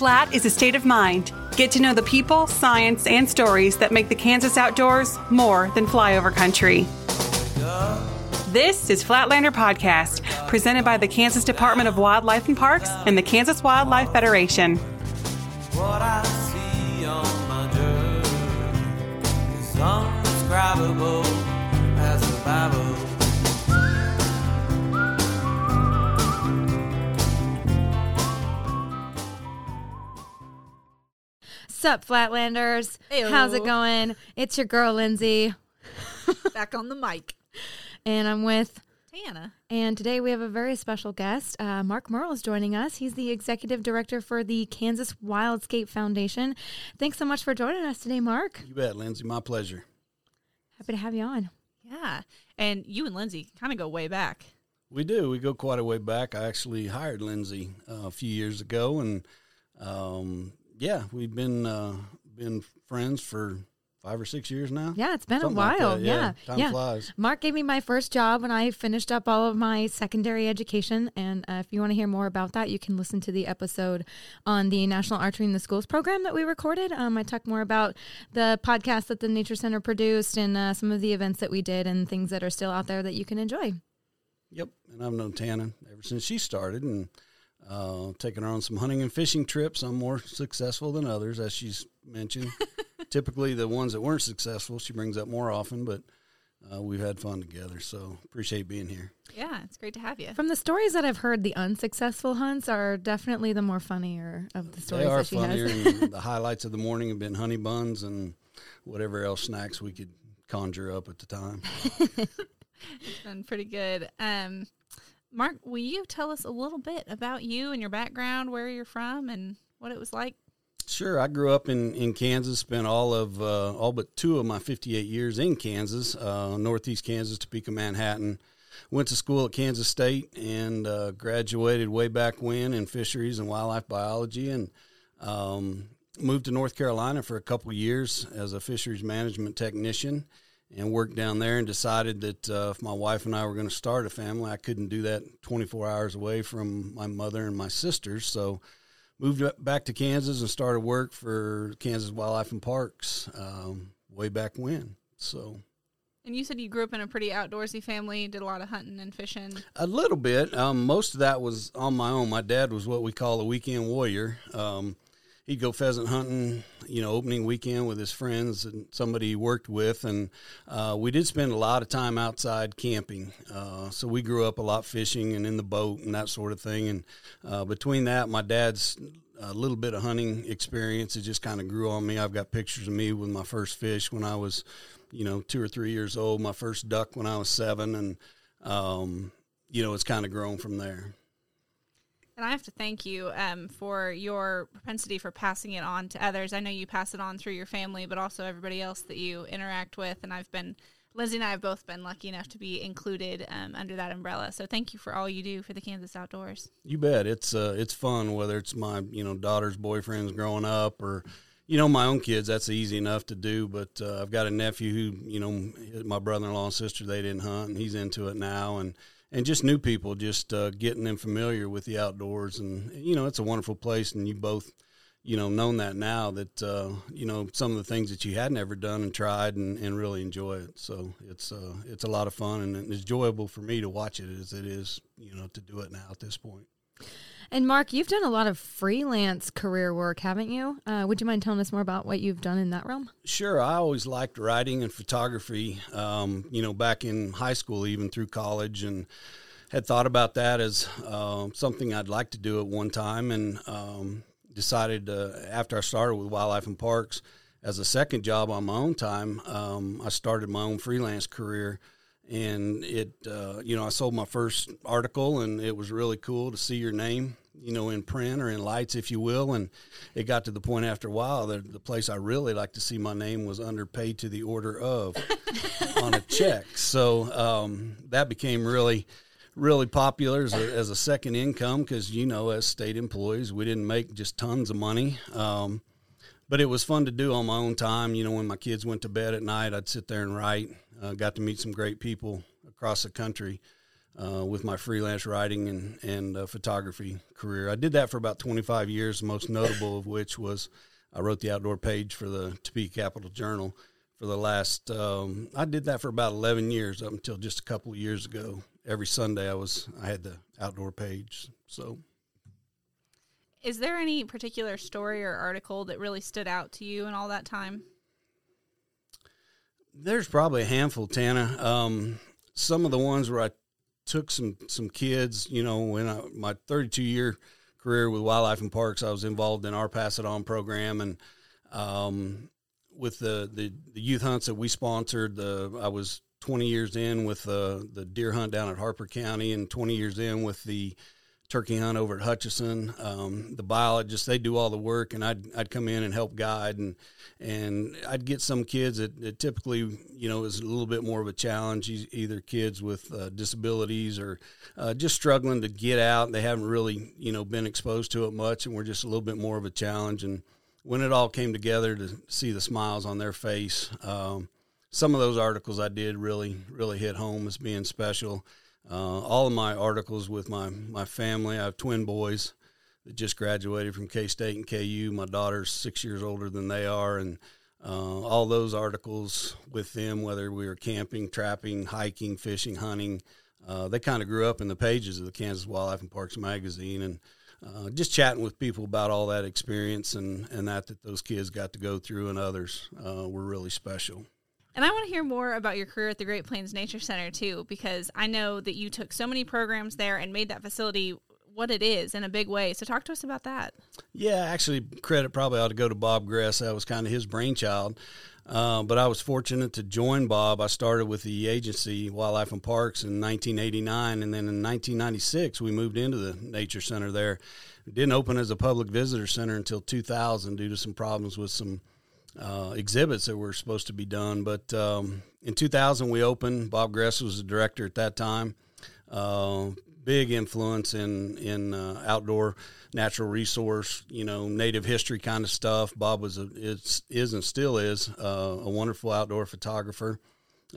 Flat is a state of mind. Get to know the people, science, and stories that make the Kansas outdoors more than flyover country. This is Flatlander Podcast, presented by the Kansas Department of Wildlife and Parks and the Kansas Wildlife Federation. Sup, Flatlanders? Hey-o. How's it going? It's your girl, Lyndzee. Back on the mic. And I'm with Tanna. And today we have a very special guest. Uh, Marc Murrell is joining us. He's the executive director for the Kansas Wildscape Foundation. Thanks so much for joining us today, Marc. You bet, Lyndzee. My pleasure. Happy to have you on. Yeah. And you and Lyndzee kind of go way back. We do. We go quite a way back. I actually hired Lyndzee uh, a few years ago, and um, yeah, we've been uh, been friends for five or six years now. Yeah, it's been Something a while. Like yeah, yeah, time yeah. flies. Marc gave me my first job when I finished up all of my secondary education. And uh, if you want to hear more about that, you can listen to the episode on the National Archery in the Schools program that we recorded. Um, I talk more about the podcast that the Nature Center produced and uh, some of the events that we did and things that are still out there that you can enjoy. Yep, and I've known Tanna ever since she started, and uh, taking her on some hunting and fishing trips. I'm more successful than others, as she's mentioned. Typically, the ones that weren't successful, she brings up more often, but uh, we've had fun together. So appreciate being here. Yeah, it's great to have you. From the stories that I've heard, the unsuccessful hunts are definitely the more funnier of the stories. They are that she funnier. Has. the highlights of the morning have been honey buns and whatever else snacks we could conjure up at the time. it's been pretty good. Um, Marc, will you tell us a little bit about you and your background, where you're from, and what it was like? Sure. I grew up in, in Kansas, spent all of uh, all but two of my 58 years in Kansas, uh, Northeast Kansas, Topeka, Manhattan. Went to school at Kansas State and uh, graduated way back when in fisheries and wildlife biology, and um, moved to North Carolina for a couple years as a fisheries management technician and worked down there and decided that uh, if my wife and I were going to start a family, I couldn't do that 24 hours away from my mother and my sisters. So moved back to Kansas and started work for Kansas Wildlife and Parks um, way back when. So. And you said you grew up in a pretty outdoorsy family, did a lot of hunting and fishing. A little bit. Um, most of that was on my own. My dad was what we call a weekend warrior. Um, he'd go pheasant hunting, you know, opening weekend with his friends and somebody he worked with, and uh, we did spend a lot of time outside camping. Uh, so we grew up a lot fishing and in the boat and that sort of thing. And uh, between that, my dad's a little bit of hunting experience. It just kind of grew on me. I've got pictures of me with my first fish when I was, you know, two or three years old. My first duck when I was seven, and um, you know, it's kind of grown from there. And I have to thank you um, for your propensity for passing it on to others. I know you pass it on through your family, but also everybody else that you interact with. And I've been, Lyndzee and I have both been lucky enough to be included um, under that umbrella. So thank you for all you do for the Kansas outdoors. You bet. It's uh, it's fun whether it's my you know daughter's boyfriends growing up or you know my own kids. That's easy enough to do. But uh, I've got a nephew who you know my brother-in-law and sister they didn't hunt and he's into it now and and just new people, just uh, getting them familiar with the outdoors. And you know, it's a wonderful place, and you both, you know, known that now that uh, you know some of the things that you hadn't ever done and tried, and, and really enjoy it. So it's uh, it's a lot of fun, and it's enjoyable for me to watch it as it is, you know, to do it now at this point. And Marc, you've done a lot of freelance career work, haven't you? Uh, would you mind telling us more about what you've done in that realm? Sure. I always liked writing and photography. Um, you know, back in high school, even through college, and had thought about that as uh, something I'd like to do at one time, and um, decided uh, after I started with Wildlife and Parks as a second job on my own time, um, I started my own freelance career and it uh, you know I sold my first article and it was really cool to see your name you know in print or in lights if you will and it got to the point after a while that the place I really like to see my name was underpaid to the order of on a check so um, that became really really popular as a, as a second income because you know as state employees we didn't make just tons of money um, but it was fun to do on my own time. You know, when my kids went to bed at night, I'd sit there and write. Uh, got to meet some great people across the country uh, with my freelance writing and and uh, photography career. I did that for about 25 years. The most notable of which was I wrote the outdoor page for the Topeka Capital Journal for the last. Um, I did that for about 11 years up until just a couple of years ago. Every Sunday I was I had the outdoor page. So. Is there any particular story or article that really stood out to you in all that time? There's probably a handful, Tanna. Um, some of the ones where I took some some kids, you know, when I, my 32 year career with Wildlife and Parks, I was involved in our Pass It On program, and um, with the, the, the youth hunts that we sponsored, the I was 20 years in with the the deer hunt down at Harper County, and 20 years in with the turkey hunt over at Hutchinson. Um, the biologists they do all the work, and I'd I'd come in and help guide, and and I'd get some kids that, that typically you know is a little bit more of a challenge, either kids with uh, disabilities or uh, just struggling to get out. They haven't really you know been exposed to it much, and we're just a little bit more of a challenge. And when it all came together to see the smiles on their face. Um, some of those articles I did really, really hit home as being special. Uh, all of my articles with my, my family, I have twin boys that just graduated from K State and KU. My daughter's six years older than they are, and uh, all those articles with them, whether we were camping, trapping, hiking, fishing, hunting, uh, they kind of grew up in the pages of the Kansas Wildlife and Parks magazine, and uh, just chatting with people about all that experience and, and that that those kids got to go through, and others uh, were really special. And I want to hear more about your career at the Great Plains Nature Center too, because I know that you took so many programs there and made that facility what it is in a big way. So talk to us about that. Yeah, actually, credit probably ought to go to Bob Gress. That was kind of his brainchild. Uh, but I was fortunate to join Bob. I started with the agency Wildlife and Parks in 1989, and then in 1996 we moved into the Nature Center there. It didn't open as a public visitor center until 2000 due to some problems with some uh, exhibits that were supposed to be done. But um, in 2000, we opened. Bob Gress was the director at that time. Uh, big influence in in uh, outdoor natural resource, you know, native history kind of stuff. Bob was a, is, and still is uh, a wonderful outdoor photographer.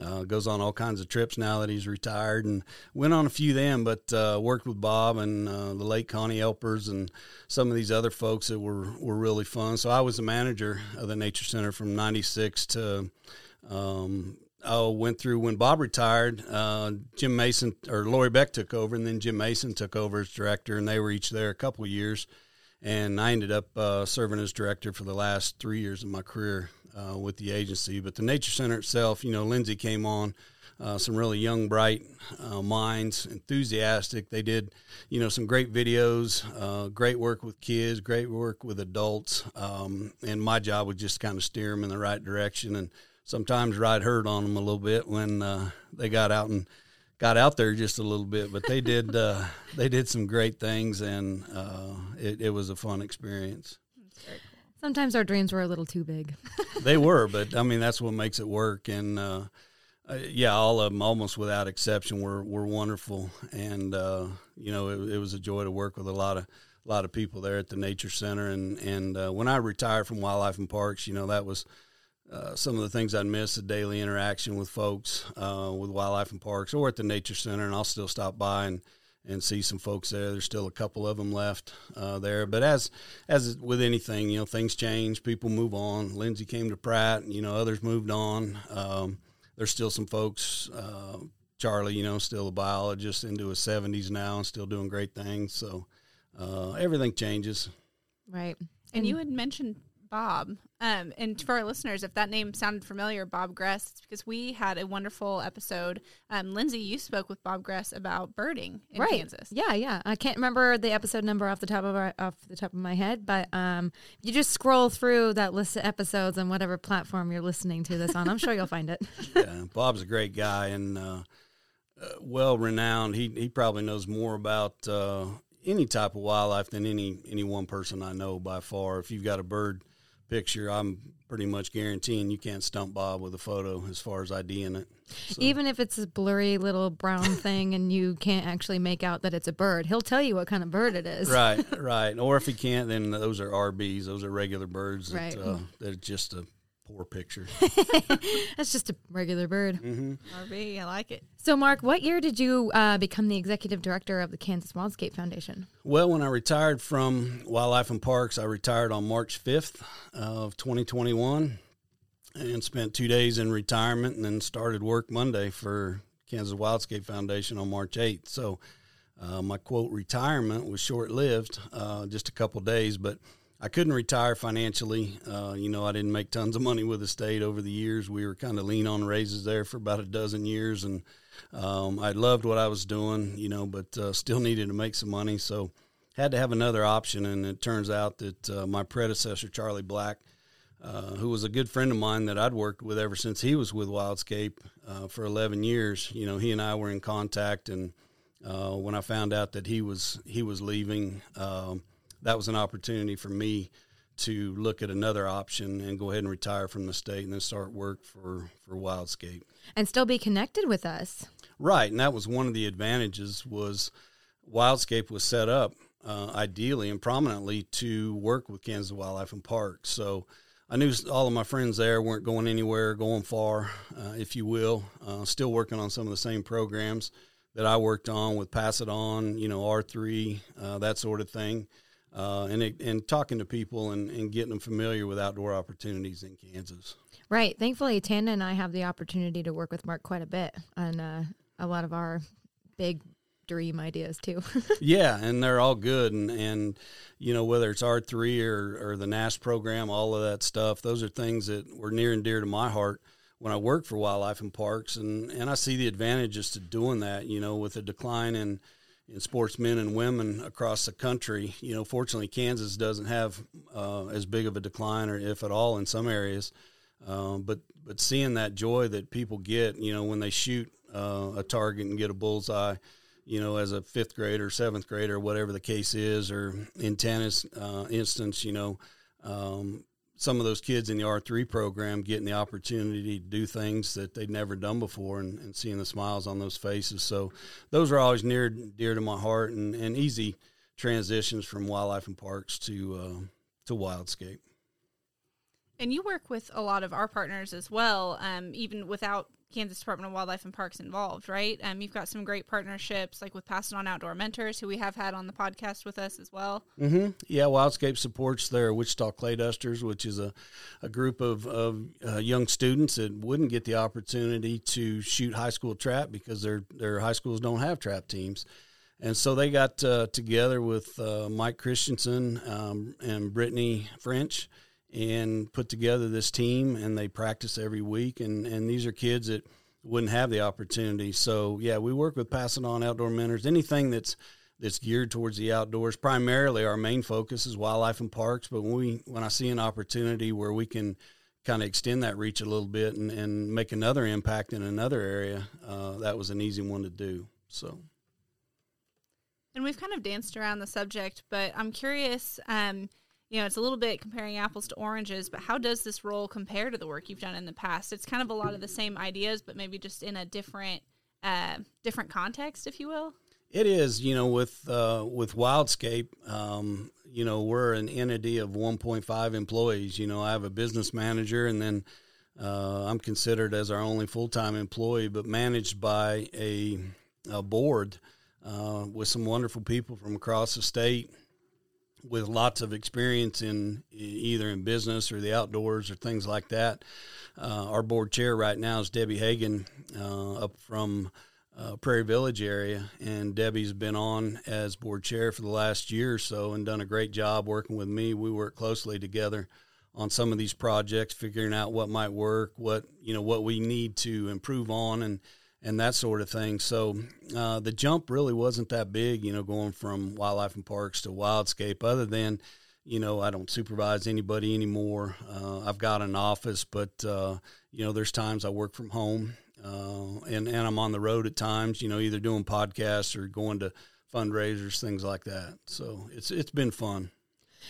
Uh, goes on all kinds of trips now that he's retired and went on a few then, but uh, worked with Bob and uh, the late Connie Elpers and some of these other folks that were, were really fun. So I was the manager of the Nature Center from 96 to, um, I went through when Bob retired, uh, Jim Mason or Lori Beck took over and then Jim Mason took over as director and they were each there a couple years. And I ended up uh, serving as director for the last three years of my career uh, with the agency. But the Nature Center itself, you know, Lyndzee came on. Uh, some really young, bright uh, minds, enthusiastic. They did, you know, some great videos, uh, great work with kids, great work with adults. Um, and my job was just kind of steer them in the right direction and sometimes ride herd on them a little bit when uh, they got out and got out there just a little bit. But they did, uh, they did some great things, and uh, it, it was a fun experience. Sometimes our dreams were a little too big. they were, but I mean that's what makes it work. And uh, uh, yeah, all of them, almost without exception, were were wonderful. And uh, you know, it, it, was a joy to work with a lot of a lot of people there at the Nature Center. And and uh, when I retired from Wildlife and Parks, you know, that was. Uh, some of the things I'd miss the daily interaction with folks uh, with wildlife and parks or at the nature center, and I'll still stop by and and see some folks there. There's still a couple of them left uh, there, but as as with anything, you know, things change. People move on. Lyndzee came to Pratt, you know, others moved on. Um, there's still some folks. Uh, Charlie, you know, still a biologist into his 70s now and still doing great things. So uh, everything changes. Right. And, and you had mentioned Bob. Um, and for our listeners, if that name sounded familiar, Bob Gress, it's because we had a wonderful episode. Um, Lyndzee, you spoke with Bob Gress about birding in right. Kansas. Yeah, yeah. I can't remember the episode number off the top of our, off the top of my head, but um, you just scroll through that list of episodes on whatever platform you're listening to this on. I'm sure you'll find it. yeah, Bob's a great guy and uh, uh, well renowned. He he probably knows more about uh, any type of wildlife than any any one person I know by far. If you've got a bird picture, I'm pretty much guaranteeing you can't stump Bob with a photo as far as IDing it. So. Even if it's a blurry little brown thing and you can't actually make out that it's a bird, he'll tell you what kind of bird it is. Right, right. Or if he can't, then those are RBs. Those are regular birds that, right. uh, that just a poor picture. That's just a regular bird. RV, I like it. So, Marc, what year did you uh, become the executive director of the Kansas Wildscape Foundation? Well, when I retired from Wildlife and Parks, I retired on March 5th of 2021 and spent two days in retirement and then started work Monday for Kansas Wildscape Foundation on March 8th. So uh, my quote retirement was short lived, uh, just a couple days, but I couldn't retire financially. Uh, you know, I didn't make tons of money with the state over the years. We were kind of lean on raises there for about a dozen years, and um, I loved what I was doing, you know, but uh, still needed to make some money. So had to have another option, and it turns out that uh, my predecessor, Charlie Black, uh, who was a good friend of mine that I'd worked with ever since he was with Wildscape uh, for 11 years. You know, he and I were in contact, and uh, when I found out that he was he was leaving, um, that was an opportunity for me to look at another option and go ahead and retire from the state and then start work for for Wildscape. And still be connected with us. Right, and that was one of the advantages was Wildscape was set up uh, ideally and prominently to work with Kansas Wildlife and Parks. So I knew all of my friends there weren't going anywhere, going far, uh, if you will. Uh, still working on some of the same programs that I worked on with Pass It On, you know, R three, uh, that sort of thing, uh, and it, and talking to people and, and getting them familiar with outdoor opportunities in Kansas. Right. Thankfully, Tanna and I have the opportunity to work with Mark quite a bit on uh, a lot of our big dream ideas too. yeah, and they're all good, and and you know whether it's R three or or the NASP program, all of that stuff. Those are things that were near and dear to my heart when I worked for Wildlife and Parks, and and I see the advantages to doing that. You know, with the decline in in sportsmen and women across the country. You know, fortunately, Kansas doesn't have uh, as big of a decline, or if at all, in some areas. Um, but but seeing that joy that people get, you know, when they shoot uh, a target and get a bullseye, you know, as a fifth grader, seventh grader, whatever the case is, or in Tanna's uh, instance, you know, um, some of those kids in the R three program getting the opportunity to do things that they'd never done before, and, and, seeing the smiles on those faces. So those are always near dear to my heart, and, and easy transitions from wildlife and parks to uh, to wildscape. And you work with a lot of our partners as well, um, even without Kansas Department of Wildlife and Parks involved, right? Um, you've got some great partnerships, like with Pass It On Outdoor Mentors, who we have had on the podcast with us as well. Mm-hmm. Yeah, Wildscape supports their Wichita Clay Dusters, which is a, a group of, of uh, young students that wouldn't get the opportunity to shoot high school trap because their their high schools don't have trap teams. And so they got uh, together with uh, Mike Christensen um, and Brittany French and put together this team and they practice every week. And, and these are kids that wouldn't have the opportunity. So yeah we work with Pass It On outdoor mentors. Anything that's that's geared towards the outdoors primarily our main focus is wildlife and parks. But when we when i see an opportunity where we can kind of extend that reach a little bit and, and make another impact in another area uh, that was an easy one to do. So. And we've kind of danced around the subject but i'm curious um, you know, it's a little bit comparing apples to oranges, but how does this role compare to the work you've done in the past? It's kind of a lot of the same ideas, but maybe just in a different, uh, different context, if you will. It is, you know, with uh, with Wildscape, um, you know, we're an entity of 1.5 employees. You know, I have a business manager, and then uh, I'm considered as our only full time employee, but managed by a, a board uh, with some wonderful people from across the state with lots of experience in either in business or the outdoors or things like that. Uh, our board chair right now is Debbie Hagan uh, up from uh, Prairie Village area, and Debbie's been on as board chair for the last year or so and done a great job working with me. We work closely together on some of these projects, figuring out what might work, what you know, what we need to improve on, and and that sort of thing. So uh, the jump really wasn't that big, you know, going from wildlife and parks to wildscape. Other than, you know, I don't supervise anybody anymore. Uh, I've got an office, but uh, you know, there's times I work from home, uh, and and I'm on the road at times. You know, either doing podcasts or going to fundraisers, things like that. So it's it's been fun.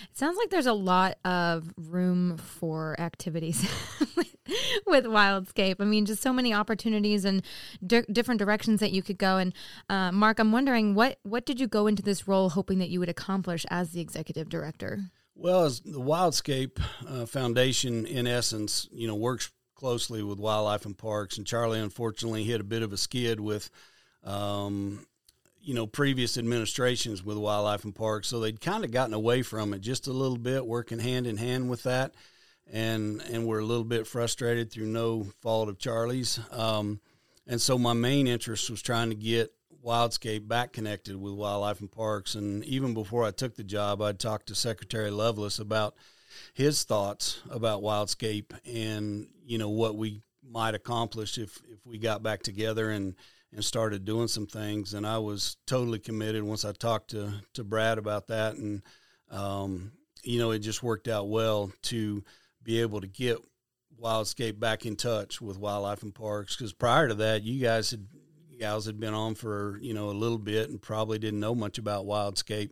It sounds like there's a lot of room for activities with Wildscape. I mean, just so many opportunities and di- different directions that you could go. And uh, Marc, I'm wondering what what did you go into this role hoping that you would accomplish as the executive director? Well, as the Wildscape uh, Foundation, in essence, you know, works closely with wildlife and parks, and Charlie unfortunately hit a bit of a skid with, um, you know, previous administrations with wildlife and parks, so they'd kind of gotten away from it just a little bit, working hand in hand with that, and and we're a little bit frustrated through no fault of Charlie's, um, and so my main interest was trying to get Wildscape back connected with wildlife and parks. And even before I took the job, I'd talked to Secretary Loveless about his thoughts about Wildscape and you know what we might accomplish if if we got back together and and started doing some things. And I was totally committed once I talked to to Brad about that, and um, you know it just worked out well to be able to get Wildscape back in touch with wildlife and parks because prior to that, you guys had gals had been on for you know a little bit and probably didn't know much about Wildscape.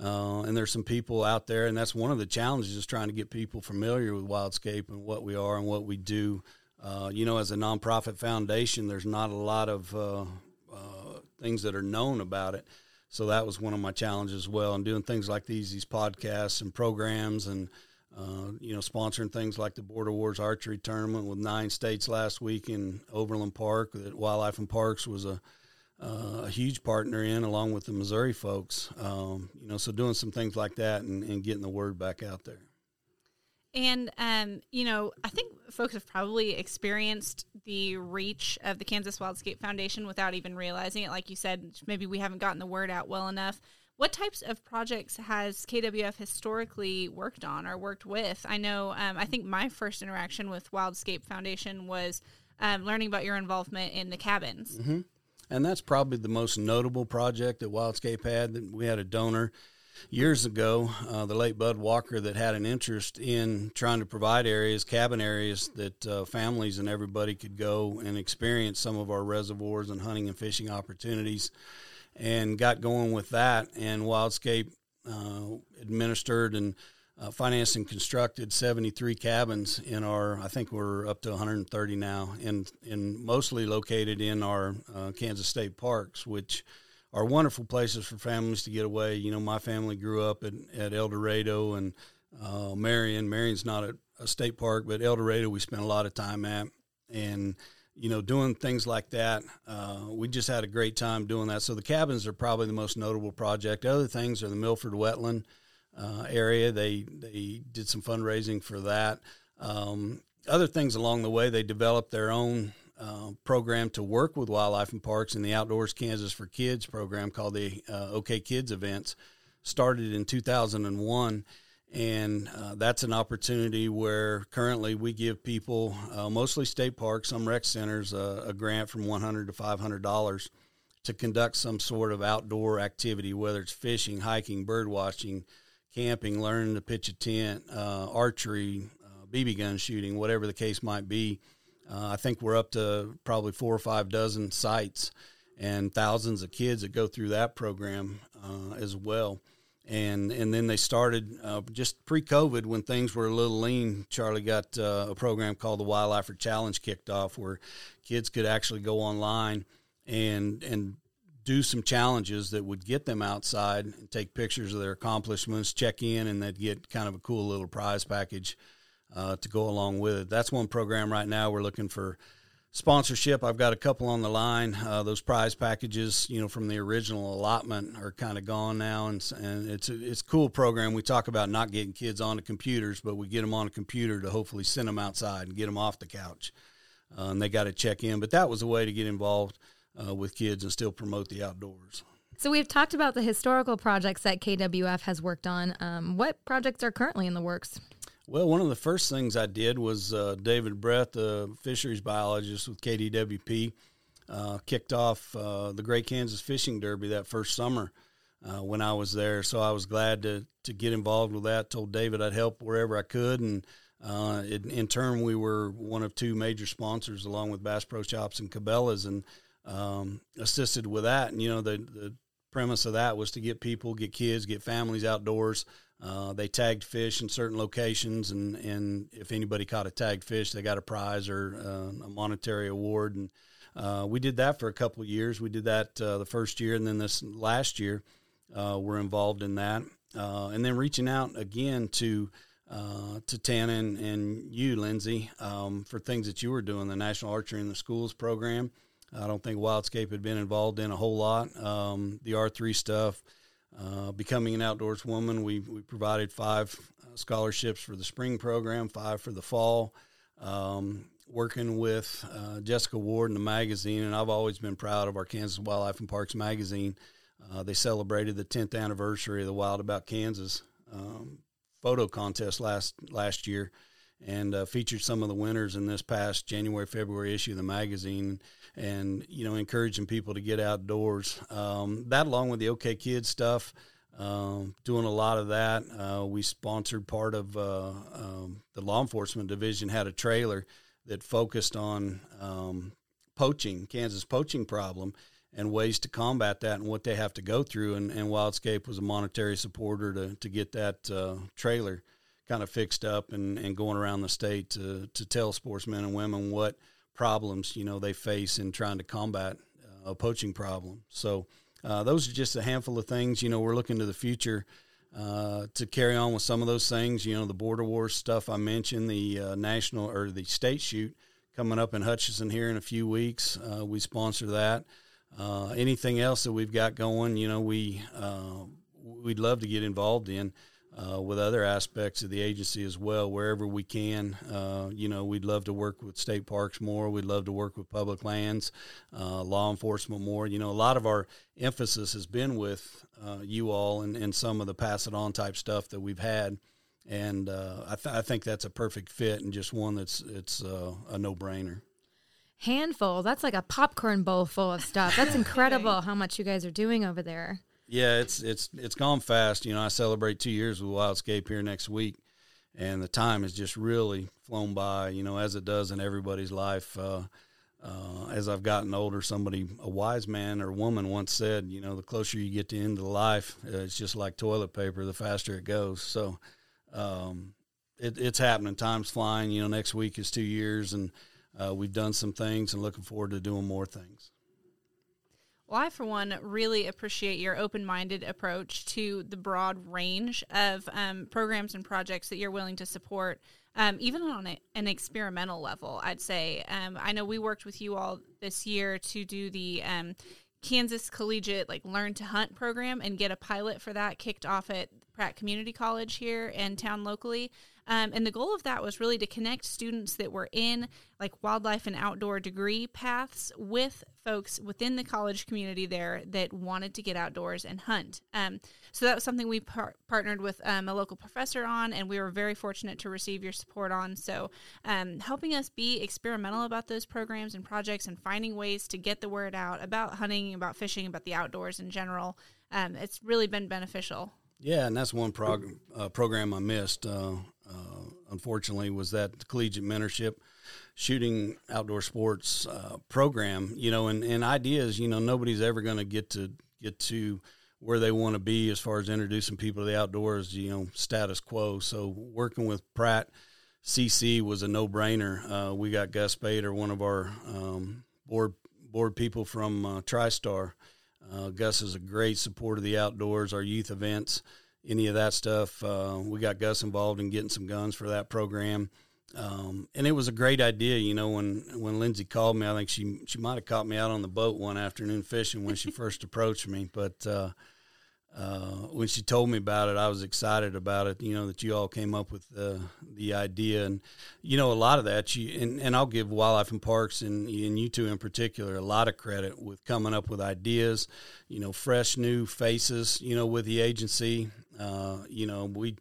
Uh, and there's some people out there, and that's one of the challenges is trying to get people familiar with Wildscape and what we are and what we do. Uh, you know, as a nonprofit foundation, there's not a lot of uh, uh things that are known about it. So that was one of my challenges as well. And doing things like these, these podcasts and programs, and uh, you know, sponsoring things like the Border Wars Archery Tournament with nine states last week in Overland Park. That Wildlife and Parks was a uh, a huge partner in, along with the Missouri folks. Um, you know, so doing some things like that and, and getting the word back out there. And um, you know, I think folks have probably experienced the reach of the Kansas Wildscape Foundation without even realizing it. Like you said, maybe we haven't gotten the word out well enough. What types of projects has KWF historically worked on or worked with? I know, um, I think my first interaction with Wildscape Foundation was um, learning about your involvement in the cabins. Mm-hmm. And that's probably the most notable project that Wildscape had. We had a donor years ago, uh, the late Bud Walker, that had an interest in trying to provide areas, cabin areas that uh, families and everybody could go and experience some of our reservoirs and hunting and fishing opportunities and got going with that. And Wildscape uh, administered and uh, financed and constructed 73 cabins in our, I think we're up to 130 now, and, and mostly located in our uh, Kansas State parks, which are wonderful places for families to get away. You know, my family grew up at, at El Dorado and uh, Marion. Marion's not a, a state park, but El Dorado we spent a lot of time at. And you know, doing things like that. Uh, we just had a great time doing that. So the cabins are probably the most notable project. Other things are the Milford Wetland uh, area. They they did some fundraising for that. Um, other things along the way, they developed their own uh, program to work with wildlife and parks and the Outdoors Kansas for Kids program called the uh, OK Kids events. Started in 2001 and uh, that's an opportunity where currently we give people, uh, mostly state parks, some rec centers, uh, a grant from 100 to 500 dollars to conduct some sort of outdoor activity, whether it's fishing, hiking, bird watching, camping, learning to pitch a tent, archery, BB gun shooting, whatever the case might be. Uh, I think we're up to probably four or five dozen sites and thousands of kids that go through that program as well and and then they started uh, just pre-COVID when things were a little lean. Charlie got uh, a program called the Wildlife Challenge kicked off, where kids could actually go online and and do some challenges that would get them outside and take pictures of their accomplishments, check in, and they'd get kind of a cool little prize package uh, to go along with it. That's one program right now we're looking for sponsorship. I've got a couple on the line. Uh, those prize packages, you know, from the original allotment are kind of gone now, and, and it's a, it's a cool program. We talk about not getting kids onto computers, but we get them on a computer to hopefully send them outside and get them off the couch. Uh, and they got to check in, but that was a way to get involved uh, with kids and still promote the outdoors. So we've talked about the historical projects that KWF has worked on. Um, what projects are currently in the works? Well, one of the first things I did was uh, David Brett, the fisheries biologist with KDWP, uh, kicked off uh, the Great Kansas Fishing Derby that first summer uh, when I was there. So I was glad to to get involved with that. Told David I'd help wherever I could, and uh, in, in, turn, we were one of two major sponsors along with Bass Pro Shops and Cabela's, and um, assisted with that. And you know, the the premise of that was to get people, get kids, get families outdoors. Uh, they tagged fish in certain locations, and, and if anybody caught a tagged fish, they got a prize or uh, a monetary award. And uh, we did that for a couple years. We did that uh, the first year, and then this last year, uh, we're involved in that. uh, and then reaching out again to to Tanna and, and you, Lyndzee, um, for things that you were doing, the National Archery in the Schools program. I don't think Wildscape had been involved in a whole lot. Um, the R3 stuff, uh, becoming an outdoors woman, we, we provided five uh, scholarships for the spring program, five for the fall. Um, working with uh, Jessica Ward in the magazine, and I've always been proud of our Kansas Wildlife and Parks magazine. Uh, they celebrated the 10th anniversary of the Wild About Kansas um, photo contest last last year, and uh, featured some of the winners in this past January February issue of the magazine, and you know encouraging people to get outdoors. Um, that along with the OK Kids stuff. Um, doing a lot of that. Uh, we sponsored part of uh, um, the law enforcement division had a trailer that focused on um, poaching, Kansas poaching problem, and ways to combat that and what they have to go through. And, and Wildscape was a monetary supporter to, to get that uh, trailer kind of fixed up and, and going around the state to, to tell sportsmen and women what problems, you know, they face in trying to combat uh, a poaching problem. So uh, those are just a handful of things, you know, we're looking to the future uh, to carry on with some of those things. You know, the border wars stuff I mentioned, the uh, national or the state shoot coming up in Hutchinson here in a few weeks. Uh, we sponsor that. Uh, anything else that we've got going, you know, we we'd love to get involved in uh, with other aspects of the agency as well, wherever we can. Uh, you know, we'd love to work with state parks more. We'd love to work with public lands, uh, law enforcement more. You know, a lot of our emphasis has been with uh, you all and, and some of the pass it on type stuff that we've had. And uh, I, th- I, think that's a perfect fit and just one that's it's uh, a no brainer handful. That's like a popcorn bowl full of stuff. That's incredible how much you guys are doing over there. Yeah, it's it's it's gone fast. You know, I celebrate two years with Wildscape here next week, and the time has just really flown by. You know, as it does in everybody's life. Uh, uh, as I've gotten older, somebody, a wise man or woman, once said, you know, the closer you get to the end of life, uh, it's just like toilet paper. The faster it goes. So, um, it, it's happening. Time's flying. You know, next week is two years, and uh, we've done some things, and looking forward to doing more things. Well, I, for one, really appreciate your open minded approach to the broad range of um, programs and projects that you're willing to support, um, even on a, an experimental level, I'd say. Um, I know we worked with you all this year to do the um, Kansas Collegiate like Learn to Hunt program and get a pilot for that kicked off at Pratt Community College here in town locally. Um, and the goal of that was really to connect students that were in like wildlife and outdoor degree paths with folks within the college community there that wanted to get outdoors and hunt. Um, so that was something we par- partnered with um, a local professor on, and we were very fortunate to receive your support on. So um, helping us be experimental about those programs and projects and finding ways to get the word out about hunting, about fishing, about the outdoors in general. Um, it's really been beneficial. Yeah, and that's one prog- uh, program I missed. Uh, uh, unfortunately, was that collegiate mentorship shooting outdoor sports uh, program. You know, and, and ideas. You know, nobody's ever going to get to get to where they want to be as far as introducing people to the outdoors. You know, status quo. So working with Pratt CC was a no brainer. Uh, we got Gus Bader, one of our um, board board people from uh, TriStar. Uh, Gus is a great supporter of the outdoors, our youth events any of that stuff. Uh, we got Gus involved in getting some guns for that program. Um, and it was a great idea, you know. When when Lyndzee called me, I think she she might have caught me out on the boat one afternoon fishing when she first approached me. But uh, uh, when she told me about it, I was excited about it. You know that you all came up with the the idea, and you know a lot of that. You and, and I'll give Wildlife and Parks and and you two in particular a lot of credit with coming up with ideas. You know, fresh new faces. You know, with the agency, uh, you know, we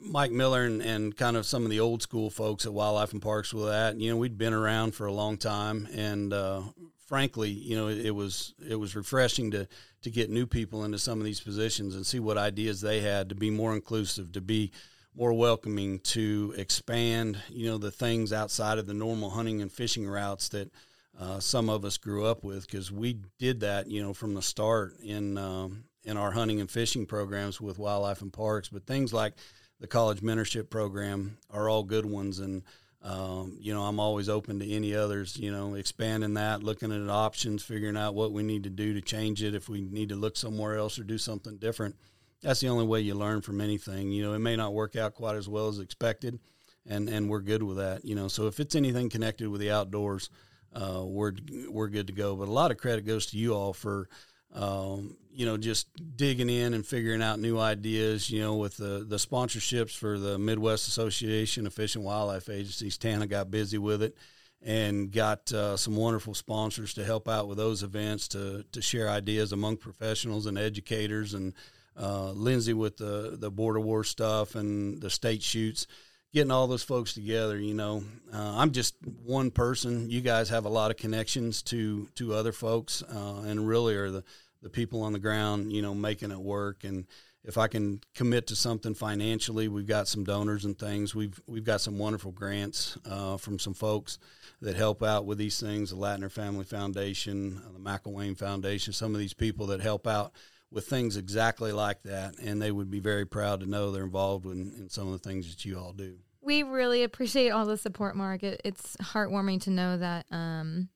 Mike Miller and, and kind of some of the old school folks at Wildlife and Parks with that. You know, we'd been around for a long time, and uh, frankly, you know, it, it, was it was refreshing to to get new people into some of these positions and see what ideas they had to be more inclusive, to be more welcoming, to expand, you know, the things outside of the normal hunting and fishing routes that. Uh, some of us grew up with because we did that, you know, from the start in um, in our hunting and fishing programs with wildlife and parks. But things like the college mentorship program are all good ones, and um, you know I'm always open to any others. You know, expanding that, looking at options, figuring out what we need to do to change it if we need to look somewhere else or do something different. that's the only way you learn from anything. You know, it may not work out quite as well as expected, and and we're good with that. You know, so if it's anything connected with the outdoors, uh, we're we're good to go. But a lot of credit goes to you all for. Um, you know, just digging in and figuring out new ideas. You know, with the the sponsorships for the Midwest Association of Fish and Wildlife Agencies, Tanna got busy with it and got uh, some wonderful sponsors to help out with those events to to share ideas among professionals and educators and uh, Lyndzee with the the border war stuff and the state shoots, getting all those folks together. You know, uh, I'm just one person. You guys have a lot of connections to to other folks, uh, and really are the the people on the ground. You know, making it work and. If I can commit to something financially, we've got some donors and things. We've we've got some wonderful grants uh, from some folks that help out with these things. The Latner Family Foundation, the McElwain Foundation, some of these people that help out with things exactly like that, and they would be very proud to know they're involved in, in some of the things that you all do. We really appreciate all the support, Marc. It, it's heartwarming to know that um,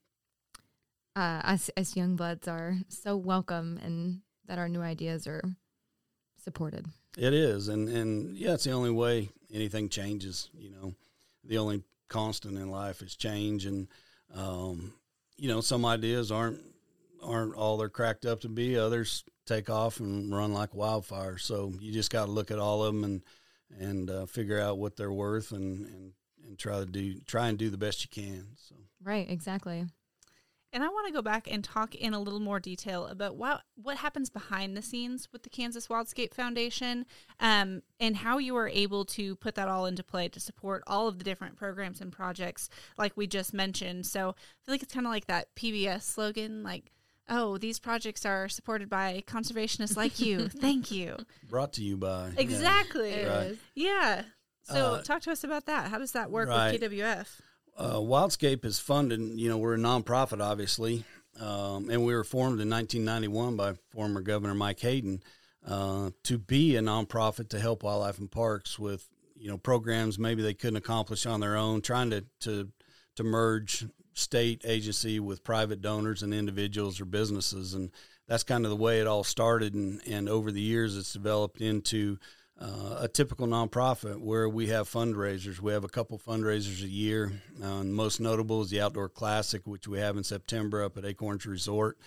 uh, us as young bloods are so welcome and that our new ideas are supported. It is, and and yeah, it's the only way anything changes. You know, the only constant in life is change, and um, you know, some ideas aren't aren't all they're cracked up to be. Others take off and run like wildfire. So you just got to look at all of them and and uh, figure out what they're worth and, and and try to do try and do the best you can. So right, exactly. And I want to go back and talk in a little more detail about what what happens behind the scenes with the Kansas Wildscape Foundation, um, and how you are able to put that all into play to support all of the different programs and projects, like we just mentioned. So I feel like it's kind of like that PBS slogan, like oh, these projects are supported by conservationists like you. Thank you. Brought to you by. Exactly. Yeah. Right. Yeah. So uh, talk to us about that. How does that work right. with KWF? Uh, Wildscape is funded, you know, we're a nonprofit, obviously, um, and we were formed in 1991 by former Governor Mike Hayden uh, to be a nonprofit to help wildlife and parks with, you know, programs maybe they couldn't accomplish on their own, trying to, to, to merge state agency with private donors and individuals or businesses. And that's kind of the way it all started. And, and over the years, it's developed into uh, a typical nonprofit where we have fundraisers. We have a couple fundraisers a year. Uh, most notable is the Outdoor Classic, which we have in September up at Acorns Resort,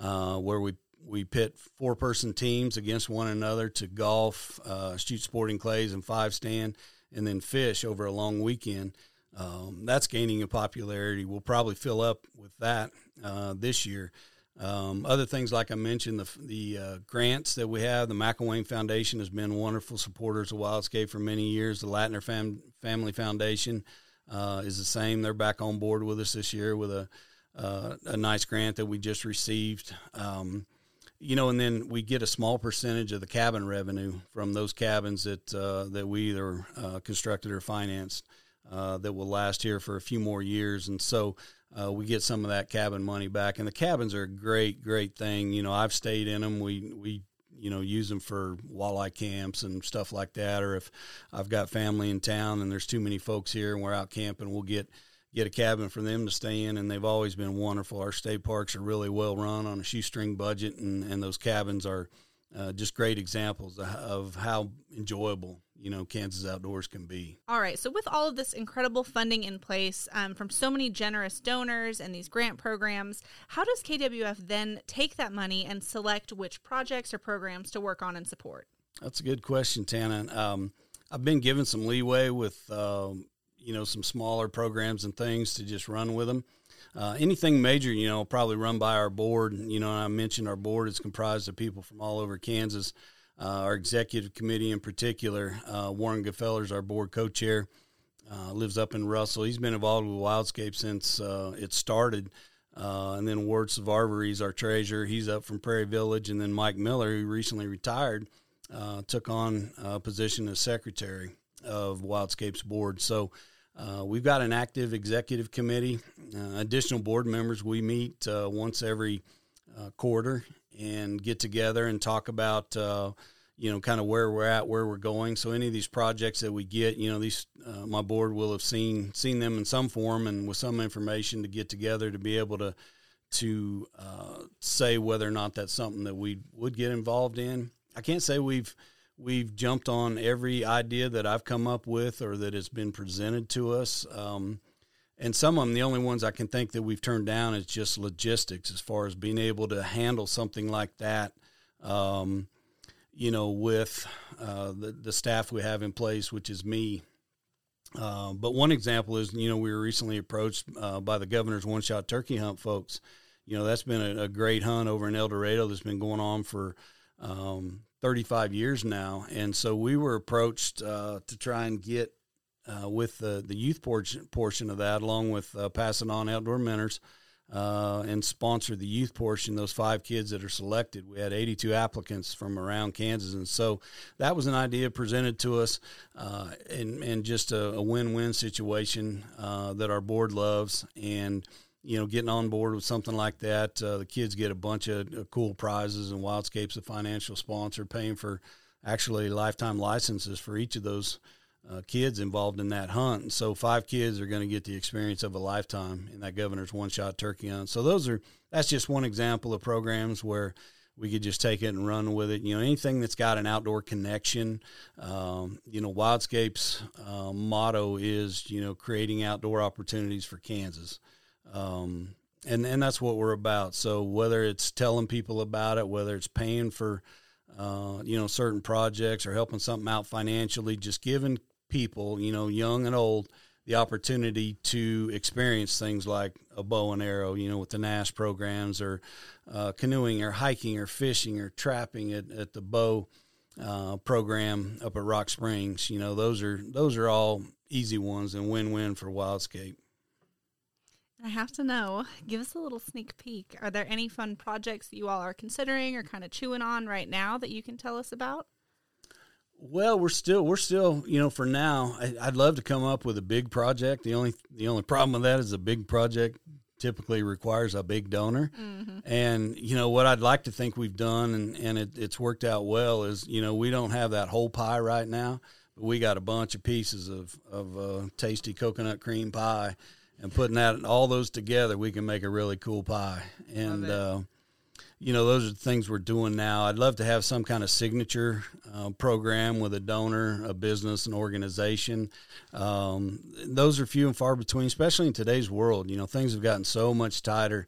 uh, where we we pit four person teams against one another to golf, uh, shoot sporting clays and five stand, and then fish over a long weekend. Um, that's gaining in popularity. We'll probably fill up with that uh, this year. Um, other things, like I mentioned, the, the uh, grants that we have, the McElwain Foundation has been wonderful supporters of Wildscape for many years. The Latner Fam- Family Foundation uh, is the same. They're back on board with us this year with a, uh, a nice grant that we just received. Um, you know, and then we get a small percentage of the cabin revenue from those cabins that uh, that we either uh, constructed or financed uh, that will last here for a few more years. And so uh, we get some of that cabin money back. And the cabins are a great, great thing. You know, I've stayed in them. We, we, you know, use them for walleye camps and stuff like that. Or if I've got family in town and there's too many folks here and we're out camping, we'll get get a cabin for them to stay in, and they've always been wonderful. Our state parks are really well run on a shoestring budget, and, and those cabins are uh, just great examples of how enjoyable you know Kansas outdoors can be. All right, so with all of this incredible funding in place um, from so many generous donors and these grant programs, how does KWF then take that money and select which projects or programs to work on and support? That's a good question, Tanna. Um, I've been given some leeway with um, you know some smaller programs and things to just run with them. Uh, anything major, you know, probably run by our board. You know, I mentioned our board is comprised of people from all over Kansas. Uh, our executive committee, in particular, uh, Warren Gefeller is our board co-chair. Uh, lives up in Russell. He's been involved with Wildscape since uh, it started. Uh, and then Ward Savarvery is our treasurer. He's up from Prairie Village. And then Mike Miller, who recently retired, took on a position as secretary of Wildscape's board. So uh, we've got an active executive committee. Uh, additional board members, we meet uh, once every uh, quarter and get together and talk about, uh, you know, kind of where we're at, where we're going. So any of these projects that we get, you know, these uh, my board will have seen seen them in some form and with some information to get together to be able to to say whether or not that's something that we would get involved in. I can't say we've we've jumped on every idea that I've come up with or that has been presented to us. Um, and some of them, the only ones I can think that we've turned down is just logistics, as far as being able to handle something like that. Um, you know, with uh, the the staff we have in place, which is me. Uh, but one example is, you know, we were recently approached uh, by the governor's one shot turkey hunt folks. You know, that's been a, a, great hunt over in El Dorado that's been going on for um, 35 years now. And so we were approached uh, to try and get uh, with the, the youth portion, portion of that, along with uh, passing on outdoor mentors uh, and sponsor the youth portion, those five kids that are selected. We had 82 applicants from around Kansas. And so that was an idea presented to us uh, and, and just a, a win win situation uh, that our board loves. And, you know, getting on board with something like that, uh, the kids get a bunch of cool prizes, and Wildscape's a financial sponsor, paying for actually lifetime licenses for each of those uh, kids involved in that hunt. And so five kids are going to get the experience of a lifetime in that governor's one shot turkey hunt. So those are that's just one example of programs where we could just take it and run with it. You know, anything that's got an outdoor connection. Um, you know, Wildscape's uh, motto is you know creating outdoor opportunities for Kansas. Um, and, and that's what we're about. So whether it's telling people about it, whether it's paying for, uh, you know, certain projects or helping something out financially, just giving people, you know, young and old, the opportunity to experience things like a bow and arrow, you know, with the NASP programs or uh, canoeing or hiking or fishing or trapping at, at the bow uh, program up at Rock Springs. You know, those are those are all easy ones and win-win for Wildscape. I have to know, give us a little sneak peek. Are there any fun projects that you all are considering or kind of chewing on right now that you can tell us about? Well, we're still we're still you know for now. I, would love to come up with a big project. The only the only problem with that is a big project typically requires a big donor. Mm-hmm. And you know what I'd like to think we've done, and and it, it's worked out well. Is you know we don't have that whole pie right now, but we got a bunch of pieces of of uh, tasty coconut cream pie, and putting that all those together, we can make a really cool pie. And uh, you know, those are the things we're doing now. I'd love to have some kind of signature uh, program with a donor, a business, an organization. Um, those are few and far between, especially in today's world. You know, things have gotten so much tighter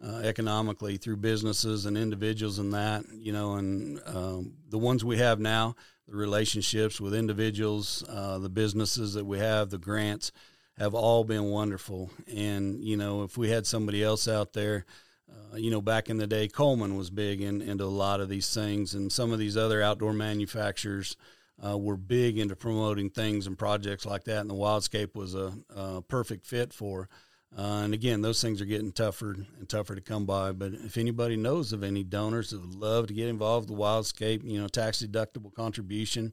uh, economically through businesses and individuals and that, you know, and um, the ones we have now, the relationships with individuals, uh, the businesses that we have, the grants have all been wonderful. And, you know, if we had somebody else out there, uh, you know, back in the day, Coleman was big in, into a lot of these things, and some of these other outdoor manufacturers uh, were big into promoting things and projects like that. And the Wildscape was a, a perfect fit for. Uh, and again, those things are getting tougher and tougher to come by. But if anybody knows of any donors that would love to get involved with the Wildscape, you know, tax deductible contribution,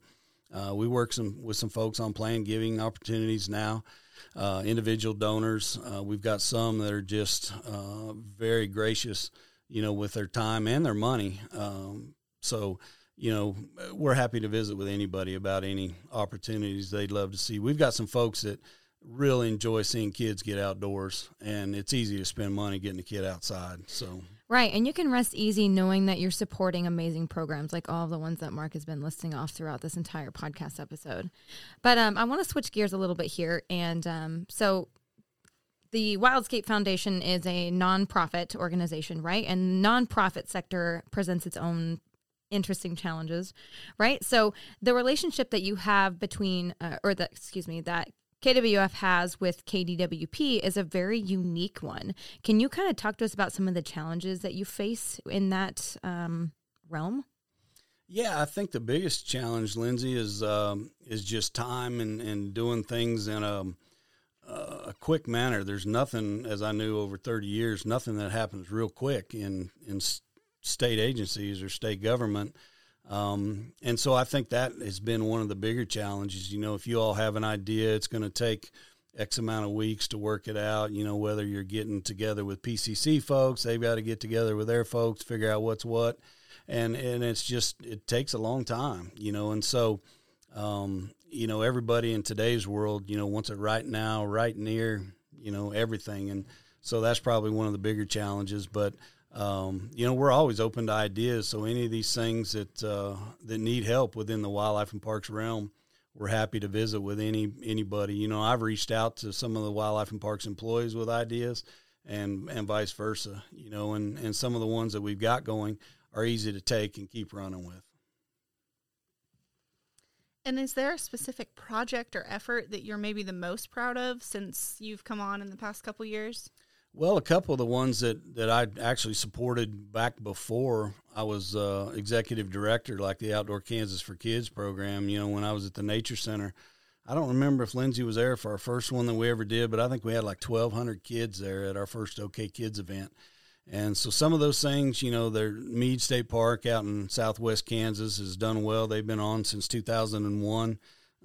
uh, we work some with some folks on plan giving opportunities now uh, individual donors. Uh, we've got some that are just uh, very gracious, you know, with their time and their money. Um, so, you know, we're happy to visit with anybody about any opportunities they'd love to see. We've got some folks that really enjoy seeing kids get outdoors, and it's easy to spend money getting a kid outside. So Right. And you can rest easy knowing that you're supporting amazing programs like all of the ones that Marc has been listing off throughout this entire podcast episode. But um, I want to switch gears a little bit here. And um, so the Wildscape Foundation is a nonprofit organization, right? And nonprofit sector presents its own interesting challenges, right? So the relationship that you have between, uh, or the excuse me, that KWF has with KDWP is a very unique one. Can you kind of talk to us about some of the challenges that you face in that um, realm? Yeah, I think the biggest challenge, Lyndzee, is um, is just time and, and doing things in a, a quick manner. There's nothing, as I knew over 30 years, nothing that happens real quick in in state agencies or state government. Um, and so I think that has been one of the bigger challenges. You know, if you all have an idea, it's going to take X amount of weeks to work it out. You know, whether you're getting together with PCC folks, they've got to get together with their folks, figure out what's what, and and it's just it takes a long time. You know, and so. Um, you know, everybody in today's world, you know, wants it right now, right near, you know, everything. And so that's probably one of the bigger challenges. But um, you know, we're always open to ideas. So any of these things that uh, that need help within the wildlife and parks realm, we're happy to visit with any anybody. You know, I've reached out to some of the wildlife and parks employees with ideas, and and vice versa. You know, and and some of the ones that we've got going are easy to take and keep running with. And is there a specific project or effort that you're maybe the most proud of since you've come on in the past couple years? Well, a couple of the ones that, that I actually supported back before I was uh, executive director, like the Outdoor Kansas for Kids program, you know, when I was at the Nature Center. I don't remember if Lyndzee was there for our first one that we ever did, but I think we had like 1,200 kids there at our first OK Kids event. And so some of those things, you know, their Meade State Park out in southwest Kansas has done well. They've been on since 2001,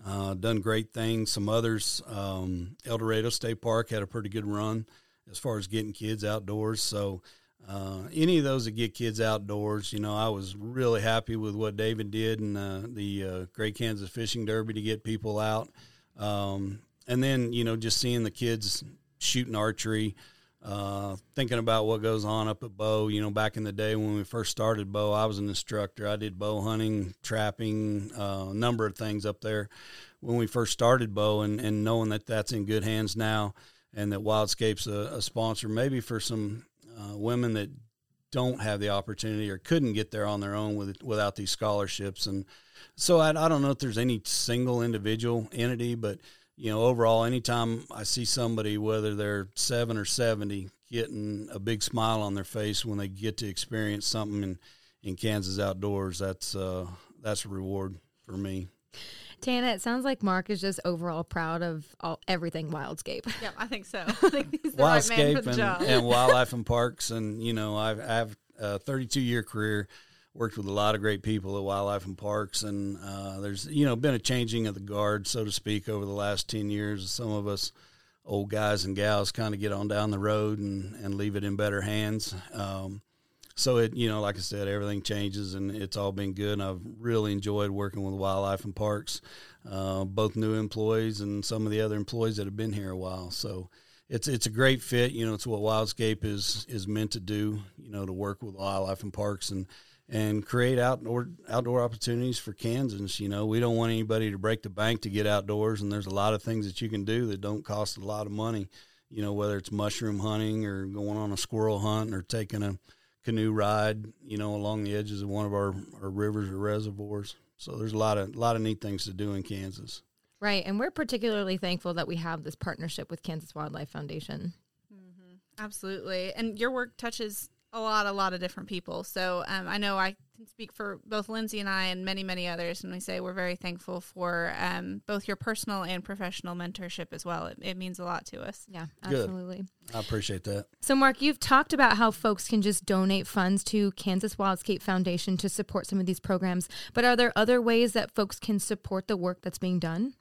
uh, done great things. Some others, um, El Dorado State Park had a pretty good run as far as getting kids outdoors. So uh, any of those that get kids outdoors, you know, I was really happy with what David did in uh, the uh, Great Kansas Fishing Derby to get people out. Um, and then, you know, just seeing the kids shooting archery, uh, thinking about what goes on up at Bow. You know, back in the day when we first started Bow, I was an instructor. I did bow hunting, trapping, uh, a number of things up there when we first started Bow, and, and knowing that that's in good hands now and that Wildscape's a, a sponsor, maybe for some uh, women that don't have the opportunity or couldn't get there on their own with, without these scholarships. And so I, I don't know if there's any single individual entity, but you know, overall, anytime I see somebody, whether they're seven or 70, getting a big smile on their face when they get to experience something in, in Kansas outdoors, that's, uh, that's a reward for me. Tanna, it sounds like Marc is just overall proud of all, everything Wildscape. Yeah, I think so. I think he's the Wildscape right man for the and, job. and wildlife and parks, and you know, I've, I have a 32 year career, worked with a lot of great people at wildlife and parks, and uh, there's you know been a changing of the guard, so to speak, over the last 10 years. Some of us old guys and gals kind of get on down the road and, and leave it in better hands. Um, so it you know like i said everything changes and it's all been good and i've really enjoyed working with wildlife and parks uh, both new employees and some of the other employees that have been here a while so it's it's a great fit you know it's what wildscape is is meant to do you know to work with wildlife and parks and and create outdoor outdoor opportunities for Kansans. You know, we don't want anybody to break the bank to get outdoors, and there's a lot of things that you can do that don't cost a lot of money. You know, whether it's mushroom hunting or going on a squirrel hunt or taking a canoe ride, you know, along the edges of one of our, our rivers or reservoirs. So there's a lot of a lot of neat things to do in Kansas. Right, and we're particularly thankful that we have this partnership with Kansas Wildlife Foundation. Mm-hmm. Absolutely, and your work touches a lot, a lot of different people. So um, I know I can speak for both Lyndzee and I and many, many others And we say we're very thankful for um, both your personal and professional mentorship as well. It, it means a lot to us. Yeah, absolutely. Good. I appreciate that. So, Marc, you've talked about how folks can just donate funds to Kansas Wildscape Foundation to support some of these programs, but are there other ways that folks can support the work that's being done?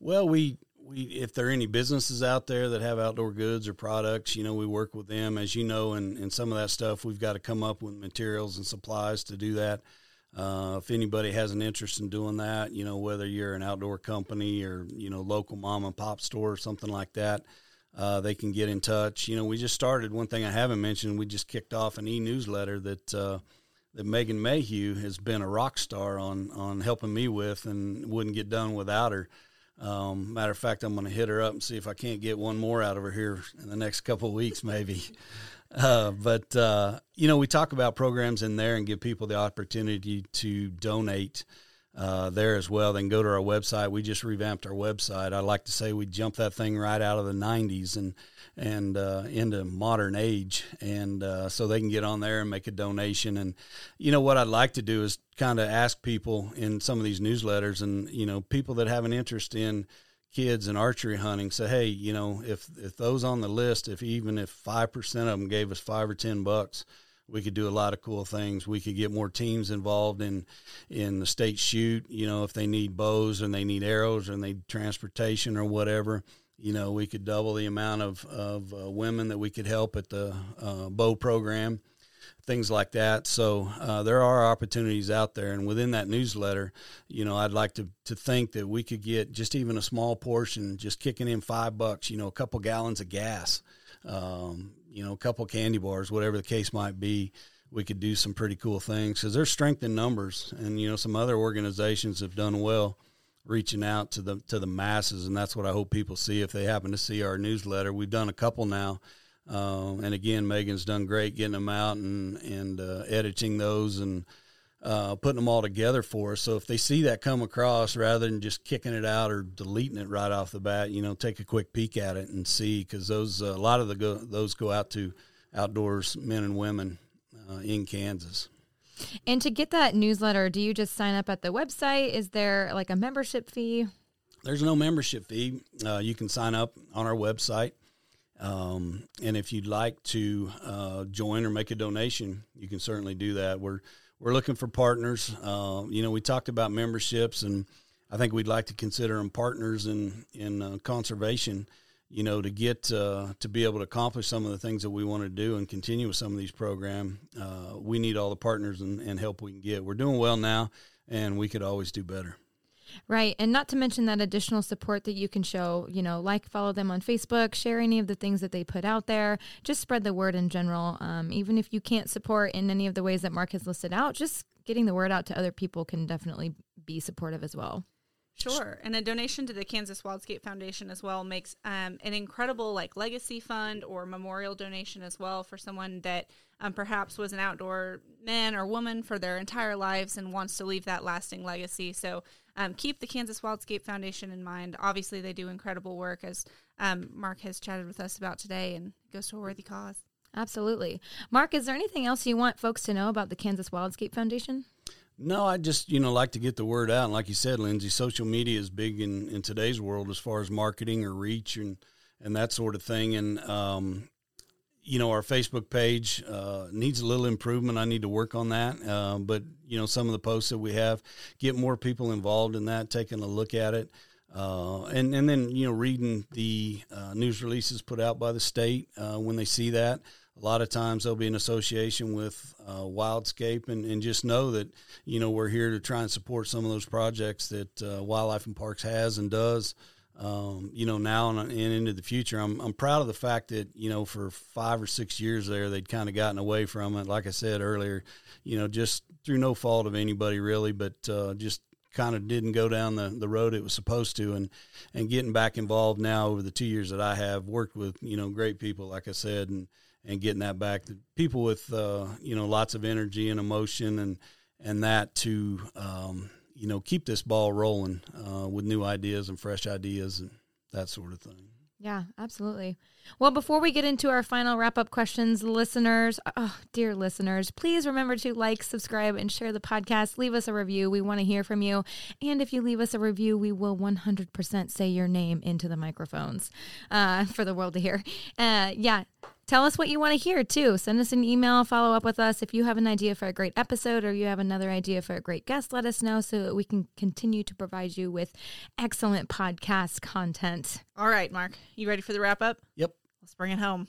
Well, we we if there are any businesses out there that have outdoor goods or products, you know, we work with them. As you know, and, and some of that stuff, we've got to come up with materials and supplies to do that. Uh, if anybody has an interest in doing that, you know, whether you're an outdoor company or you know local mom and pop store or something like that, uh, they can get in touch. You know, we just started one thing I haven't mentioned. We just kicked off an e-newsletter that. Uh, that Megan Mayhew has been a rock star on on helping me with, and wouldn't get done without her. Um, matter of fact, I'm going to hit her up and see if I can't get one more out of her here in the next couple of weeks, maybe. Uh, but uh, you know, we talk about programs in there and give people the opportunity to donate uh, there as well. Then go to our website. We just revamped our website. I like to say we jumped that thing right out of the '90s and and uh, into modern age, and uh, so they can get on there and make a donation. And you know what I'd like to do is kind of ask people in some of these newsletters, and you know people that have an interest in kids and archery hunting say, hey, you know, if if those on the list, if even if five percent of them gave us five or ten bucks, we could do a lot of cool things. We could get more teams involved in in the state shoot. You know, if they need bows and they need arrows and they need transportation or whatever you know, we could double the amount of, of uh, women that we could help at the uh, bow program, things like that. So uh, there are opportunities out there. And within that newsletter, you know, I'd like to, to think that we could get just even a small portion, just kicking in five bucks, you know, a couple gallons of gas. Um, you know, a couple candy bars, whatever the case might be, we could do some pretty cool things because there's strength in numbers, and you know, some other organizations have done well reaching out to the to the masses, and that's what I hope people see if they happen to see our newsletter. We've done a couple now, uh, and again, Megan's done great getting them out and and uh, editing those and uh, putting them all together for us. So if they see that come across, rather than just kicking it out or deleting it right off the bat, you know, take a quick peek at it and see because those uh, a lot of the go, those go out to outdoors men and women uh, in Kansas. And to get that newsletter, do you just sign up at the website? Is there like a membership fee? There's no membership fee. Uh, you can sign up on our website. Um, and if you'd like to uh, join or make a donation, you can certainly do that. We're we're looking for partners. Uh, you know, we talked about memberships, and I think we'd like to consider them partners in in uh, conservation. You know, to get uh, to be able to accomplish some of the things that we want to do and continue with some of these programs, uh, we need all the partners and, and help we can get. We're doing well now, and we could always do better. Right. And not to mention that additional support that you can show, you know, like follow them on Facebook, share any of the things that they put out there, just spread the word in general. Um, even if you can't support in any of the ways that Marc has listed out, just getting the word out to other people can definitely be supportive as well. Sure, and a donation to the Kansas Wildscape Foundation as well makes um, an incredible like legacy fund or memorial donation as well for someone that um, perhaps was an outdoor man or woman for their entire lives and wants to leave that lasting legacy. So um, keep the Kansas Wildscape Foundation in mind. Obviously, they do incredible work as um, Marc has chatted with us about today, and goes to a worthy cause. Absolutely, Marc. Is there anything else you want folks to know about the Kansas Wildscape Foundation? No, I just you know like to get the word out. And like you said, Lyndzee, social media is big in, in today's world as far as marketing or reach and and that sort of thing. And um, you know, our Facebook page uh, needs a little improvement. I need to work on that. Uh, but you know, some of the posts that we have, get more people involved in that, taking a look at it. Uh, and and then you know reading the uh, news releases put out by the state uh, when they see that a lot of times there'll be an association with uh, Wildscape, and, and just know that you know we're here to try and support some of those projects that uh, Wildlife and Parks has and does. Um, you know now and, and, into the future. I'm I'm proud of the fact that you know for five or six years there they'd kind of gotten away from it. Like I said earlier, you know just through no fault of anybody really, but uh, just kind of didn't go down the, the road it was supposed to and and getting back involved now over the two years that I have worked with you know great people like I said and and getting that back. To people with uh, you know lots of energy and emotion and and that to um, you know keep this ball rolling uh, with new ideas and fresh ideas and that sort of thing. Yeah, absolutely. Well, before we get into our final wrap up questions, listeners, oh, dear listeners, please remember to like, subscribe, and share the podcast. Leave us a review. We want to hear from you. And if you leave us a review, we will 100% say your name into the microphones uh, for the world to hear. Uh, yeah, Tell us what you want to hear too. Send us an email, follow up with us. If you have an idea for a great episode or you have another idea for a great guest, let us know so that we can continue to provide you with excellent podcast content. All right, Marc, you ready for the wrap up? Yep. Let's bring it home.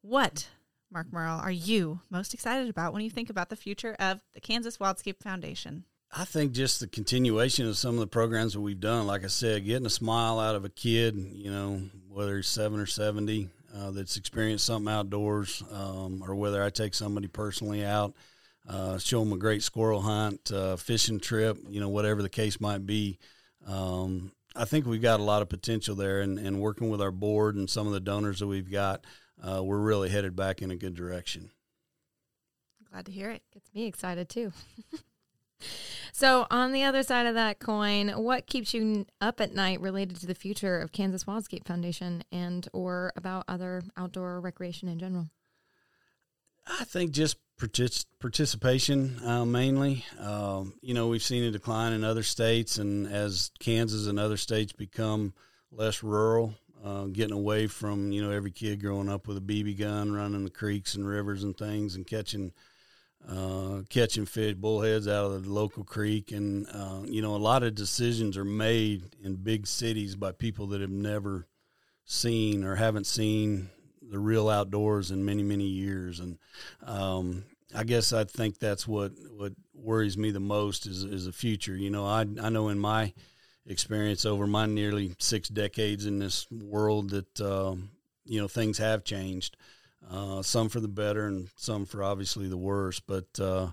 What, Marc Murrell, are you most excited about when you think about the future of the Kansas Wildscape Foundation? I think just the continuation of some of the programs that we've done. Like I said, getting a smile out of a kid, you know, whether he's seven or 70, uh, that's experienced something outdoors, um, or whether I take somebody personally out, uh, show them a great squirrel hunt, uh, fishing trip, you know, whatever the case might be. Um, I think we've got a lot of potential there, and, and working with our board and some of the donors that we've got, uh, we're really headed back in a good direction. Glad to hear it. Gets me excited too. So, on the other side of that coin, what keeps you up at night related to the future of Kansas Wildscape Foundation and or about other outdoor recreation in general? I think just partic- participation uh, mainly. Um, you know, we've seen a decline in other states, and as Kansas and other states become less rural, uh, getting away from you know every kid growing up with a BB gun, running the creeks and rivers and things, and catching uh, catching fish, bullheads out of the local creek, and uh, you know a lot of decisions are made in big cities by people that have never seen or haven't seen the real outdoors in many many years, and um, I guess I think that's what what worries me the most is is the future. You know, I I know in my experience over my nearly six decades in this world that um, you know things have changed. Uh, some for the better and some for obviously the worse. But uh,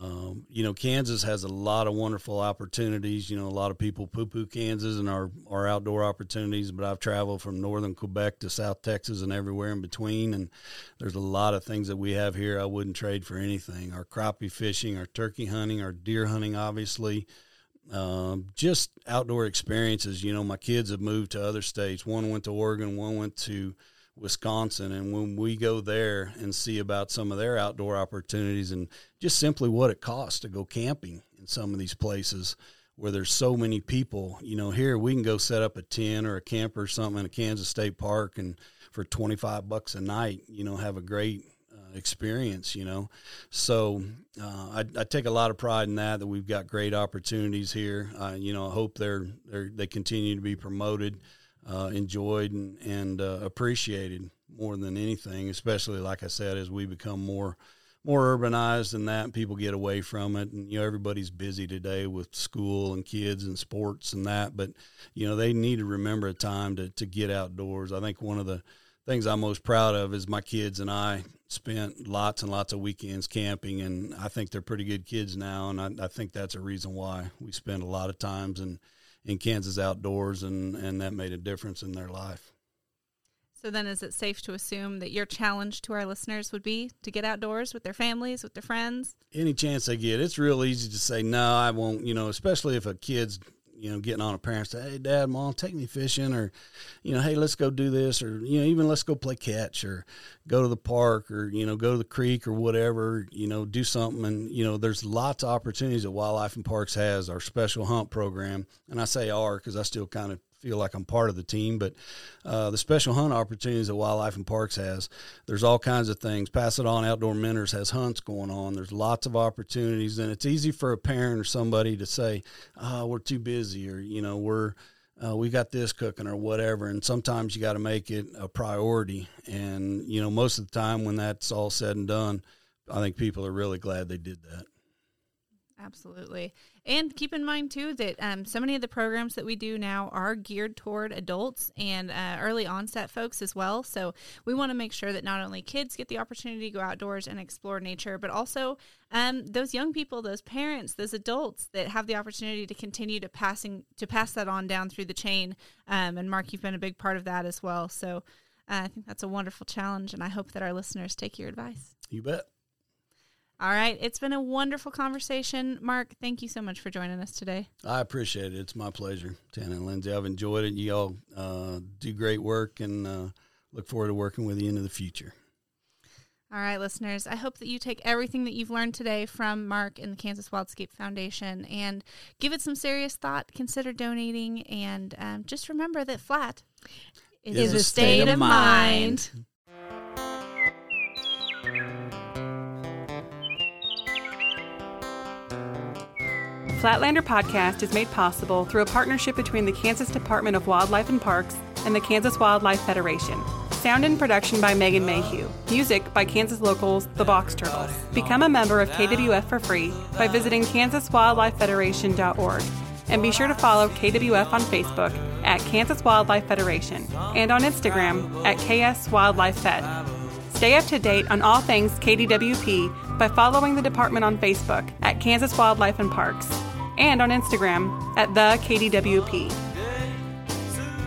um, you know, Kansas has a lot of wonderful opportunities. You know, a lot of people poo poo Kansas and our, our outdoor opportunities, but I've traveled from northern Quebec to South Texas and everywhere in between. And there's a lot of things that we have here I wouldn't trade for anything our crappie fishing, our turkey hunting, our deer hunting, obviously. Um, just outdoor experiences. You know, my kids have moved to other states. One went to Oregon, one went to Wisconsin. And when we go there and see about some of their outdoor opportunities and just simply what it costs to go camping in some of these places where there's so many people, you know, here we can go set up a tent or a camper or something in a Kansas State Park and for 25 bucks a night, you know, have a great uh, experience, you know. So uh, I, I, take a lot of pride in that, that we've got great opportunities here. Uh, you know, I hope they're, they're, they continue to be promoted uh, enjoyed and, and uh, appreciated more than anything, especially like I said, as we become more more urbanized and that people get away from it. And you know everybody's busy today with school and kids and sports and that but you know they need to remember a time to, to get outdoors. I think one of the things i'm most proud of is my kids and i spent lots and lots of weekends camping and i think they're pretty good kids now and i, I think that's a reason why we spend a lot of times and in Kansas outdoors, and and that made a difference in their life. So then, is it safe to assume that your challenge to our listeners would be to get outdoors with their families, with their friends? Any chance they get, it's real easy to say no. I won't. You know, especially if a kid's you know, getting on a parent say, "Hey, Dad, Mom, take me fishing," or, you know, "Hey, let's go do this," or you know, even let's go play catch, or go to the park, or you know, go to the creek, or whatever. You know, do something, and you know, there's lots of opportunities that Wildlife and Parks has. Our special hunt program, and I say "our" because I still kind of feel like I'm part of the team. But uh, the special hunt opportunities that Wildlife and Parks has, there's all kinds of things. Pass It On Outdoor Mentors has hunts going on. There's lots of opportunities, and it's easy for a parent or somebody to say, oh, "We're too busy," or you know, "We're uh, we got this cooking," or whatever. And sometimes you got to make it a priority. And you know, most of the time when that's all said and done, I think people are really glad they did that. Absolutely. And keep in mind, too, that um, so many of the programs that we do now are geared toward adults and uh, early onset folks as well. So we want to make sure that not only kids get the opportunity to go outdoors and explore nature, but also um, those young people, those parents, those adults that have the opportunity to continue to passing to pass that on down through the chain. Um, and Marc, you've been a big part of that as well. So uh, I think that's a wonderful challenge, and I hope that our listeners take your advice. You bet. All right. It's been a wonderful conversation. Marc, thank you so much for joining us today. I appreciate it. It's my pleasure, Tanna and Lyndzee. I've enjoyed it. You all uh, do great work and uh, look forward to working with you into the future. All right, listeners, I hope that you take everything that you've learned today from Marc and the Kansas Wildscape Foundation and give it some serious thought. Consider donating and um, just remember that flat is, is a state, state of mind. mind. Flatlander Podcast is made possible through a partnership between the Kansas Department of Wildlife and Parks and the Kansas Wildlife Federation. Sound and production by Megan Mayhew. Music by Kansas locals The Box Turtles. Become a member of KWF for free by visiting kansaswildlifefederation.org. And be sure to follow KWF on Facebook at Kansas Wildlife Federation and on Instagram at KS Wildlife Fed. Stay up to date on all things KDWP by following the department on Facebook at Kansas Wildlife and Parks and on Instagram at the KDWP.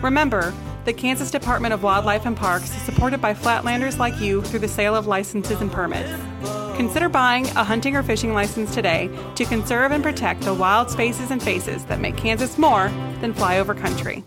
Remember, the Kansas Department of Wildlife and Parks is supported by flatlanders like you through the sale of licenses and permits. Consider buying a hunting or fishing license today to conserve and protect the wild spaces and faces that make Kansas more than flyover country.